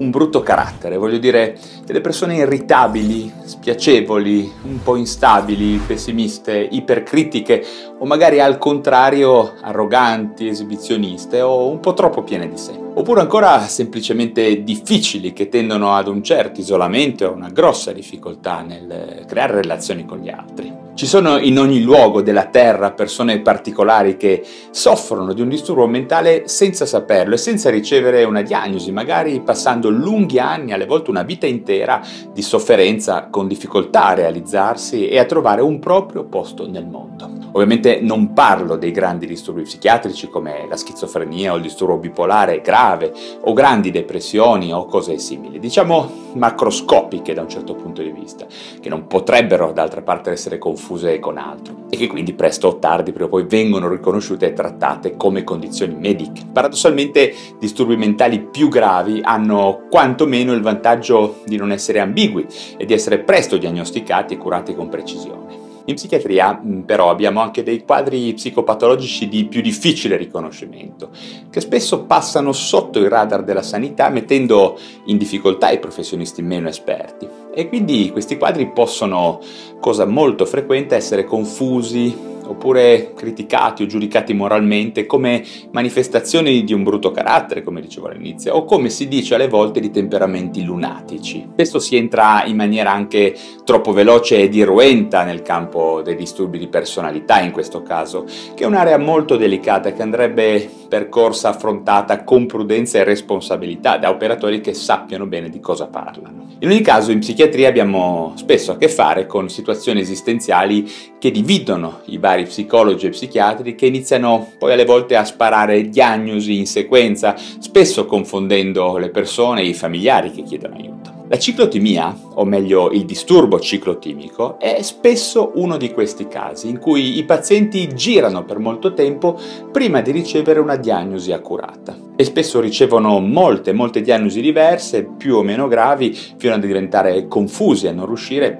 un brutto carattere, voglio dire, delle persone irritabili, spiacevoli, un po' instabili, pessimiste, ipercritiche o magari al contrario arroganti, esibizioniste o un po' troppo piene di sé. Oppure ancora semplicemente difficili che tendono ad un certo isolamento e a una grossa difficoltà nel creare relazioni con gli altri. Ci sono in ogni luogo della terra persone particolari che soffrono di un disturbo mentale senza saperlo e senza ricevere una diagnosi, magari passando lunghi anni, alle volte una vita intera, di sofferenza con difficoltà a realizzarsi e a trovare un proprio posto nel mondo. Ovviamente non parlo dei grandi disturbi psichiatrici come la schizofrenia o il disturbo bipolare grave o grandi depressioni o cose simili, diciamo macroscopiche da un certo punto di vista, che non potrebbero d'altra parte essere confuse con altro e che quindi presto o tardi prima o poi vengono riconosciute e trattate come condizioni mediche. Paradossalmente disturbi mentali più gravi hanno quantomeno il vantaggio di non essere ambigui e di essere presto diagnosticati e curati con precisione. In psichiatria mm, però abbiamo anche dei quadri psicopatologici di più difficile riconoscimento, che spesso passano sotto il radar della sanità mettendo in difficoltà i professionisti meno esperti. E quindi questi quadri possono, cosa molto frequente, essere confusi, oppure criticati o giudicati moralmente come manifestazioni di un brutto carattere, come dicevo all'inizio, o come si dice alle volte di temperamenti lunatici. Spesso si entra in maniera anche troppo veloce ed irruenta nel campo dei disturbi di personalità in questo caso, che è un'area molto delicata che andrebbe percorsa, affrontata con prudenza e responsabilità da operatori che sappiano bene di cosa parlano. In ogni caso in psichiatria abbiamo spesso a che fare con situazioni esistenziali che dividono i vari psicologi e psichiatri che iniziano poi alle volte a sparare diagnosi in sequenza, spesso confondendo le persone e i familiari che chiedono aiuto. La ciclotimia, o meglio il disturbo ciclotimico, è spesso uno di questi casi in cui i pazienti girano per molto tempo prima di ricevere una diagnosi accurata e spesso ricevono molte, molte diagnosi diverse, più o meno gravi, fino a diventare confusi, a non riuscire e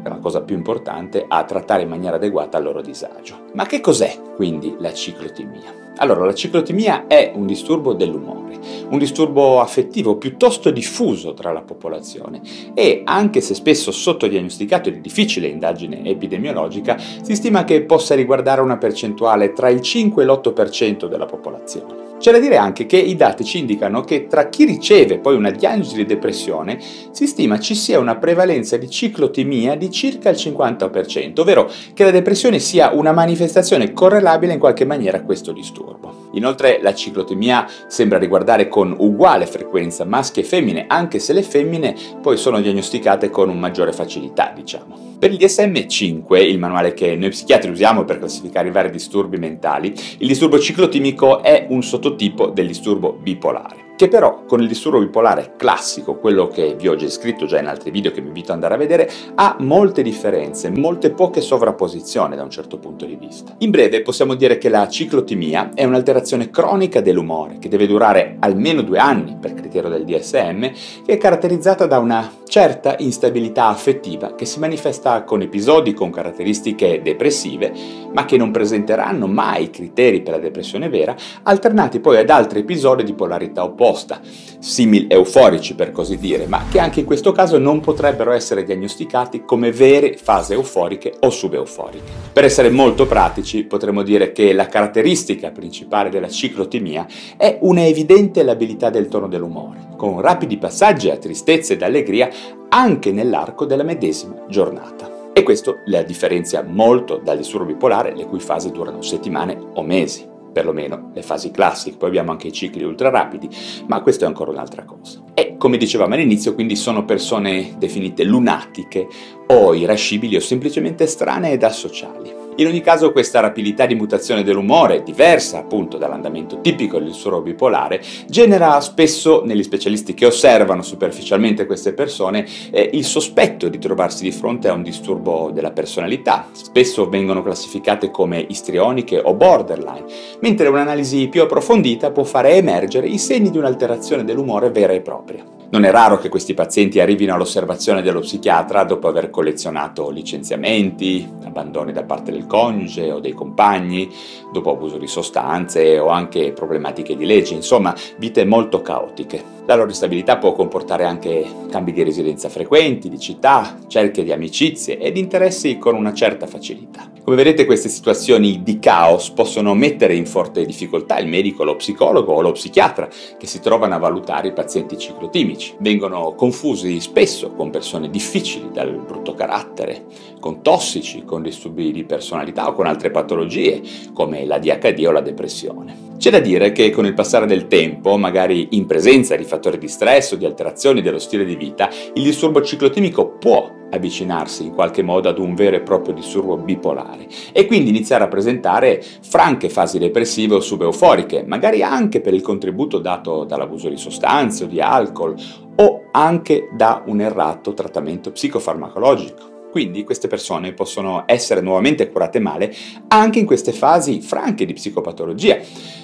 poi la cosa più importante, a trattare in maniera adeguata il loro disagio. Ma che cos'è quindi la ciclotimia? Allora, la ciclotimia è un disturbo dell'umore, un disturbo affettivo piuttosto diffuso tra la popolazione e, anche se spesso sottodiagnosticato e di difficile indagine epidemiologica, si stima che possa riguardare una percentuale tra il 5 e l'8% della popolazione. C'è da dire anche che i dati ci indicano che tra chi riceve poi una diagnosi di depressione si stima ci sia una prevalenza di ciclotimia di circa il 50%, ovvero che la depressione sia una manifestazione correlabile in qualche maniera a questo disturbo. Inoltre la ciclotimia sembra riguardare con uguale frequenza maschi e femmine, anche se le femmine poi sono diagnosticate con maggiore facilità, diciamo. Per il DSM-5, il manuale che noi psichiatri usiamo per classificare i vari disturbi mentali, il disturbo ciclotimico è un sottotipo del disturbo bipolare che però con il disturbo bipolare classico, quello che vi ho già scritto già in altri video che vi invito ad andare a vedere, ha molte differenze, molte poche sovrapposizioni da un certo punto di vista. In breve possiamo dire che la ciclotimia è un'alterazione cronica dell'umore che deve durare almeno due anni per criterio del DSM, che è caratterizzata da una certa instabilità affettiva che si manifesta con episodi con caratteristiche depressive, ma che non presenteranno mai criteri per la depressione vera, alternati poi ad altri episodi di polarità opposta opposta, simil euforici per così dire, ma che anche in questo caso non potrebbero essere diagnosticati come vere fasi euforiche o subeuforiche. Per essere molto pratici, potremmo dire che la caratteristica principale della ciclotimia è una evidente labilità del tono dell'umore, con rapidi passaggi a tristezza ed allegria anche nell'arco della medesima giornata. E questo la differenzia molto dal disturbo bipolare, le cui fasi durano settimane o mesi perlomeno le fasi classiche, poi abbiamo anche i cicli ultra rapidi, ma questo è ancora un'altra cosa. E come dicevamo all'inizio, quindi sono persone definite lunatiche o irascibili o semplicemente strane ed asociali. In ogni caso questa rapidità di mutazione dell'umore, diversa appunto dall'andamento tipico del disturbo bipolare, genera spesso negli specialisti che osservano superficialmente queste persone eh, il sospetto di trovarsi di fronte a un disturbo della personalità. Spesso vengono classificate come istrioniche o borderline, mentre un'analisi più approfondita può fare emergere i segni di un'alterazione dell'umore vera e propria. Non è raro che questi pazienti arrivino all'osservazione dello psichiatra dopo aver collezionato licenziamenti, abbandoni da parte del coniuge o dei compagni, dopo abuso di sostanze o anche problematiche di legge, insomma vite molto caotiche. La loro instabilità può comportare anche cambi di residenza frequenti, di città, cerche di amicizie ed interessi con una certa facilità. Come vedete queste situazioni di caos possono mettere in forte difficoltà il medico, lo psicologo o lo psichiatra che si trovano a valutare i pazienti ciclotimici. Vengono confusi spesso con persone difficili dal brutto carattere, con tossici, con disturbi di personalità o con altre patologie come la DHD o la depressione. C'è da dire che con il passare del tempo, magari in presenza di fattori di stress o di alterazioni dello stile di vita, il disturbo ciclotimico può avvicinarsi in qualche modo ad un vero e proprio disturbo bipolare e quindi iniziare a presentare franche fasi depressive o subeuforiche, magari anche per il contributo dato dall'abuso di sostanze o di alcol o anche da un errato trattamento psicofarmacologico. Quindi queste persone possono essere nuovamente curate male anche in queste fasi franche di psicopatologia.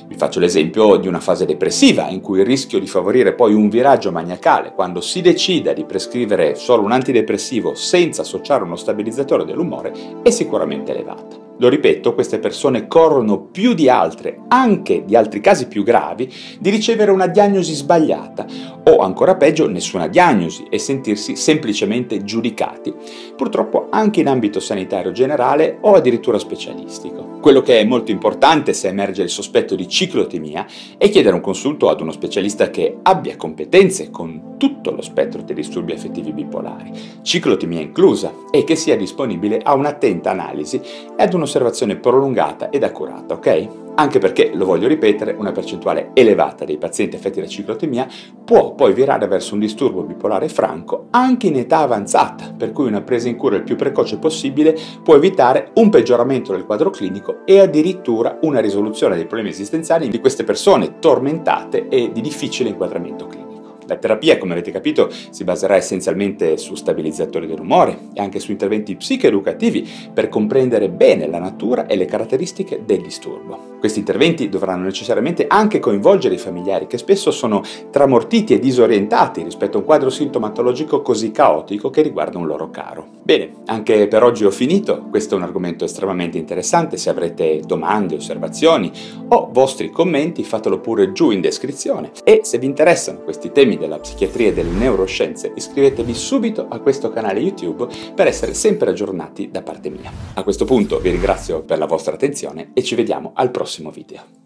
Vi faccio l'esempio di una fase depressiva in cui il rischio di favorire poi un viraggio maniacale quando si decida di prescrivere solo un antidepressivo senza associare uno stabilizzatore dell'umore è sicuramente elevato. Lo ripeto, queste persone corrono più di altre, anche di altri casi più gravi, di ricevere una diagnosi sbagliata o ancora peggio nessuna diagnosi e sentirsi semplicemente giudicati, purtroppo anche in ambito sanitario generale o addirittura specialistico. Quello che è molto importante se emerge il sospetto di ciclotimia è chiedere un consulto ad uno specialista che abbia competenze con tutto lo spettro dei disturbi affettivi bipolari, ciclotimia inclusa, e che sia disponibile a un'attenta analisi e ad un'osservazione prolungata ed accurata, ok? Anche perché, lo voglio ripetere, una percentuale elevata dei pazienti affetti da ciclotimia può poi virare verso un disturbo bipolare franco anche in età avanzata, per cui una presa in cura il più precoce possibile può evitare un peggioramento del quadro clinico e addirittura una risoluzione dei problemi esistenziali di queste persone tormentate e di difficile inquadramento clinico. La terapia, come avete capito, si baserà essenzialmente su stabilizzatori dell'umore e anche su interventi psicoeducativi per comprendere bene la natura e le caratteristiche del disturbo. Questi interventi dovranno necessariamente anche coinvolgere i familiari che spesso sono tramortiti e disorientati rispetto a un quadro sintomatologico così caotico che riguarda un loro caro. Bene, anche per oggi ho finito, questo è un argomento estremamente interessante, se avrete domande, osservazioni o vostri commenti fatelo pure giù in descrizione e se vi interessano questi temi della psichiatria e delle neuroscienze, iscrivetevi subito a questo canale YouTube per essere sempre aggiornati da parte mia. A questo punto vi ringrazio per la vostra attenzione e ci vediamo al prossimo video.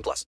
18 plus.